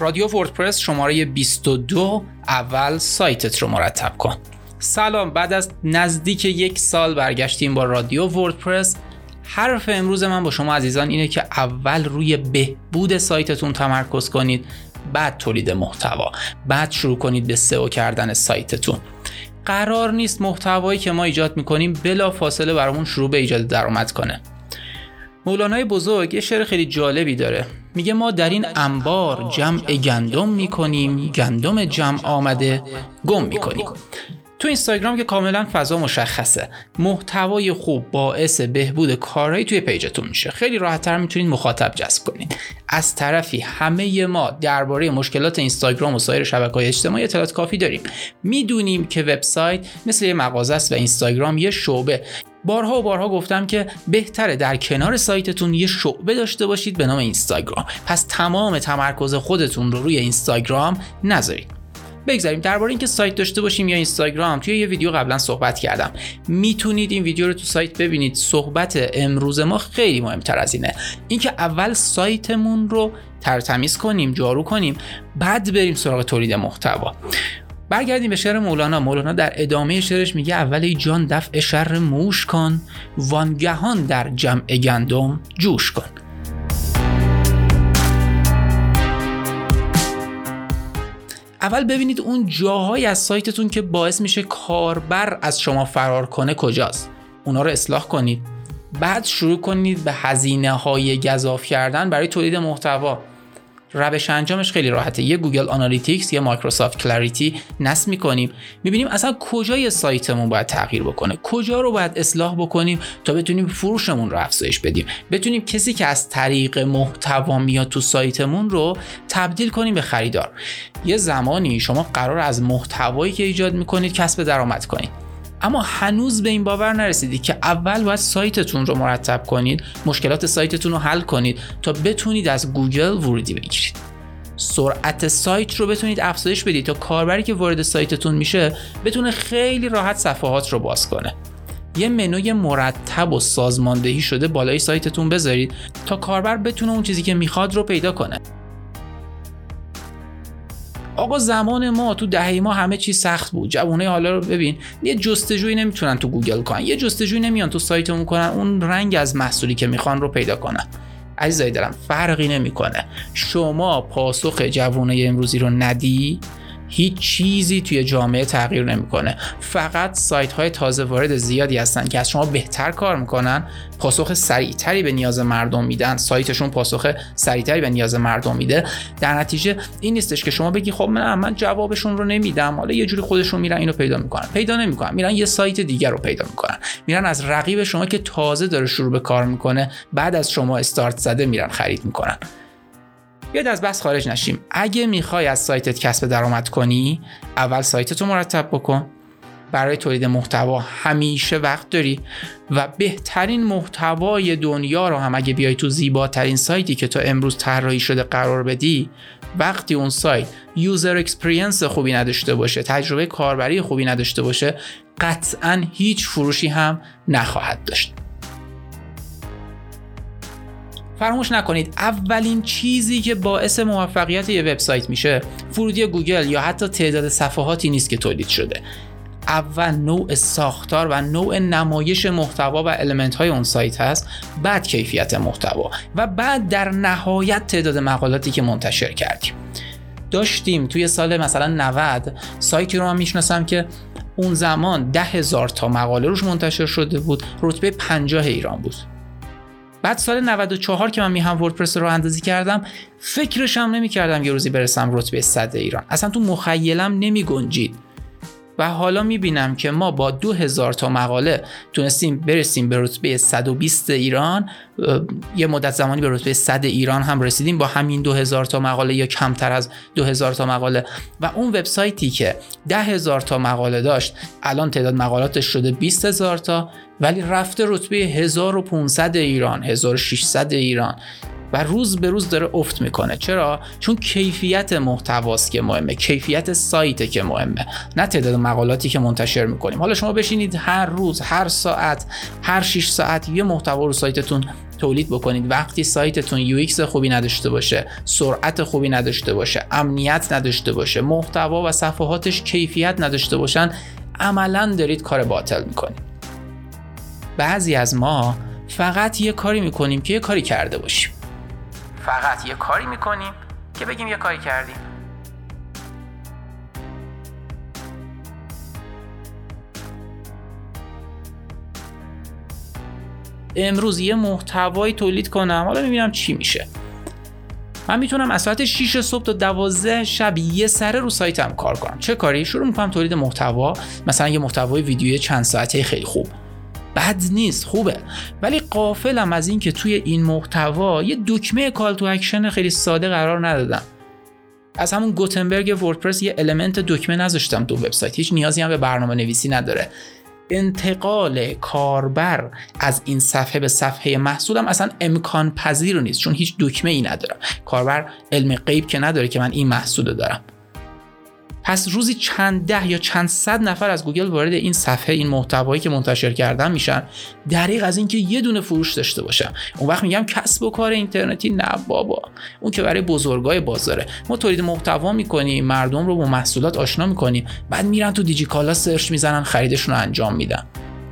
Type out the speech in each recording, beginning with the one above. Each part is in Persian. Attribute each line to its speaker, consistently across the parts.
Speaker 1: رادیو وردپرس شماره 22 اول سایتت رو مرتب کن. سلام بعد از نزدیک یک سال برگشتیم با رادیو وردپرس. حرف امروز من با شما عزیزان اینه که اول روی بهبود سایتتون تمرکز کنید بعد تولید محتوا بعد شروع کنید به سئو کردن سایتتون. قرار نیست محتوایی که ما ایجاد می‌کنیم بلا فاصله برامون شروع به ایجاد درآمد کنه. مولانای بزرگ یه شعر خیلی جالبی داره. میگه ما در این انبار جمع گندم می‌کنیم گندم جمع آمده گم می‌کنیم. تو اینستاگرام که کاملا فضا مشخصه. محتوای خوب باعث بهبود کارهایی توی پیجتون میشه. خیلی راحتتر می‌تونید مخاطب جذب کنید. از طرفی همه ما درباره مشکلات اینستاگرام و سایر های اجتماعی اطلاعات کافی داریم. می‌دونیم که وبسایت مثل یه مغازه است و اینستاگرام یه شعبه. بارها و بارها گفتم که بهتره در کنار سایتتون یه شعبه داشته باشید به نام اینستاگرام. پس تمام تمرکز خودتون رو روی اینستاگرام نذارید. بگذاریم درباره اینکه سایت داشته باشیم یا اینستاگرام توی یه ویدیو قبلا صحبت کردم. می‌تونید این ویدیو رو تو سایت ببینید. صحبت امروز ما خیلی مهمتر از اینه. اینکه اول سایتمون رو ترتمیز کنیم جارو کنیم بعد بریم سراغ تولید محتوا. برگردیم به شعر مولانا. مولانا در ادامه شعرش میگه اول ای جان دفع شر موش کن وانگهان در جمع گندم جوش کن. اول ببینید اون جاهایی از سایتتون که باعث میشه کاربر از شما فرار کنه کجاست. اونا رو اصلاح کنید. بعد شروع کنید به هزینه های گذاف کردن برای تولید محتوا. روش انجامش خیلی راحته. یه Google Analytics یا Microsoft Clarity نصب می‌کنیم. می‌بینیم اصلا کجای سایتمون باید تغییر بکنه؟ کجا رو باید اصلاح بکنیم تا بتونیم فروشمون رو افزایش بدیم؟ بتونیم کسی که از طریق محتوا میاد تو سایتمون رو تبدیل کنیم به خریدار. یه زمانی شما قراره از محتوایی که ایجاد می‌کنید کسب درآمد کنید. اما هنوز به این باور نرسیدید که اول باید سایتتون رو مرتب کنید مشکلات سایتتون رو حل کنید تا بتونید از گوگل ورودی بگیرید. سرعت سایت رو بتونید افزایش بدید تا کاربری که وارد سایتتون میشه بتونه خیلی راحت صفحات رو باز کنه. یه منوی مرتب و سازماندهی شده بالای سایتتون بذارید تا کاربر بتونه اون چیزی که می‌خواد رو پیدا کنه. آقا زمان ما تو دهه ما همه چی سخت بود. جوونه حالا رو ببین یه جستجویی نمی‌تونن تو گوگل کنن. یه جستجویی نمیان تو سایتمون کنن. اون رنگ از محصولی که می‌خوان رو پیدا کنن. عزیزای دارم فرقی نمی‌کنه. شما پاسخ جوونه امروزی رو ندی؟ هیچ چیزی توی جامعه تغییر نمی‌کنه. فقط سایت های تازه وارد زیادی هستن که از شما بهتر کار می‌کنن پاسخ سریعتری به نیاز مردم میدن. سایتشون پاسخ سریعتری به نیاز مردم میده. در نتیجه این نیستش که شما بگی خب من من جوابشون رو نمیدم. حالا یه جوری خودشون میرن اینو پیدا می‌کنن. پیدا نمی‌کنن. میرن یه سایت دیگر رو پیدا می‌کنن. میرن از رقیب شما که تازه داره شروع به کار می‌کنه بعد از شما استارت زده میرن خرید می‌کنن. بیاید از بحث خارج نشیم. اگه می‌خوای از سایتت کسب درآمد کنی اول سایتتو مرتب بکن. برای تولید محتوا همیشه وقت داری و بهترین محتوای دنیا رو هم اگه بیای تو زیباترین سایتی که تو امروز طراحی شده قرار بدی وقتی اون سایت user experience خوبی نداشته باشه تجربه کاربری خوبی نداشته باشه قطعا هیچ فروشی هم نخواهد داشت. فراموش نکنید اولین چیزی که باعث موفقیت یه وبسایت میشه ورودی گوگل یا حتی تعداد صفحاتی نیست که تولید شده. اول نوع ساختار و نوع نمایش محتوا و element های اون سایت هست بعد کیفیت محتوا و بعد در نهایت تعداد مقالاتی که منتشر کردیم. داشتیم توی سال مثلا 90 سایتی رو من می‌شناسم که اون زمان ده هزار تا مقاله روش منتشر شده بود رتبه 50 ایران بود. بعد سال 94 که من میهم وردپرس رو اندازی کردم فکرشم نمی کردم یه روزی برسم رتبه 100 ایران. اصلا تو مخیلم نمی گنجید و حالا می‌بینم که ما با 2000 تا مقاله تونستیم برسیم به رتبه 120 ایران یه مدت زمانی به رتبه 100 ایران هم رسیدیم با همین 2000 تا مقاله یا کمتر از 2000 تا مقاله. و اون وبسایتی که 10000 تا مقاله داشت الان تعداد مقالاتش شده 20000 تا ولی رفته رتبه 1500 ایران 1600 ایران. و روز به روز داره افت می‌کنه. چرا؟ چون کیفیت محتواست که مهمه. کیفیت سایته که مهمه. نه تعداد مقالاتی که منتشر می‌کنیم. حالا شما بشینید هر روز هر ساعت هر 6 ساعت یه محتوا رو سایتتون تولید بکنید. وقتی سایتتون یو خوبی نداشته باشه سرعت خوبی نداشته باشه امنیت نداشته باشه محتوا و صفحاتش کیفیت نداشته باشن عملا دارید کار باطل می‌کنید. بعضی از ما فقط یه کاری می‌کنیم که یه کاری کرده باشیم. فقط یه کاری می‌کنیم که بگیم یه کاری کردیم. امروز یه محتوایی تولید کنم. حالا ببینم چی میشه. من می‌تونم از ساعت 6 صبح تا 12 شب یه سره رو سایتم کار کنم. چه کاری؟ شروع می‌کنم تولید محتوا. مثلا یه محتوای ویدیوی چند ساعته خیلی خوب. بد نیست خوبه. ولی غافلم از اینکه توی این محتوا یه دکمه call to action خیلی ساده قرار ندادم. از همون Gutenberg وردپرس یه element دکمه نذاشتم تو وبسایت. هیچ نیازی هم به برنامه نویسی نداره. انتقال کاربر از این صفحه به صفحه محصولم اصلا امکان پذیر نیست چون هیچ دکمه ای ندارم. کاربر علم غیب که نداره که من این محصول دارم. پس روزی چند ده یا چند صد نفر از گوگل وارد این صفحه این محتوایی که منتشر کردم میشن دریغ از اینکه یه دونه فروش داشته باشم اون وقت میگم کسب و کار اینترنتی نه بابا. اون که برای بزرگای بازاره. ما تولید محتوا می‌کنیم مردم رو با محصولات آشنا می‌کنیم. بعد میرن تو دیجیکالا search می‌زنن خریدشون رو انجام میدن.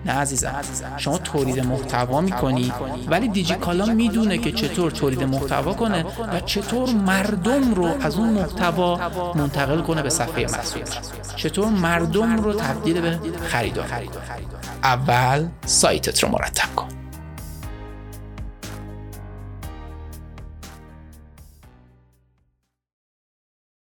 Speaker 1: نه عزیزم شما تولید محتوا می‌کنی ولی دیجیکالا می‌دونه که چطور تولید محتوا کنه و چطور مردم رو از اون محتوا منتقل کنه به صفحه محصول چطور مردم رو تبدیل به خریدار. اول سایتت رو مرتب کن.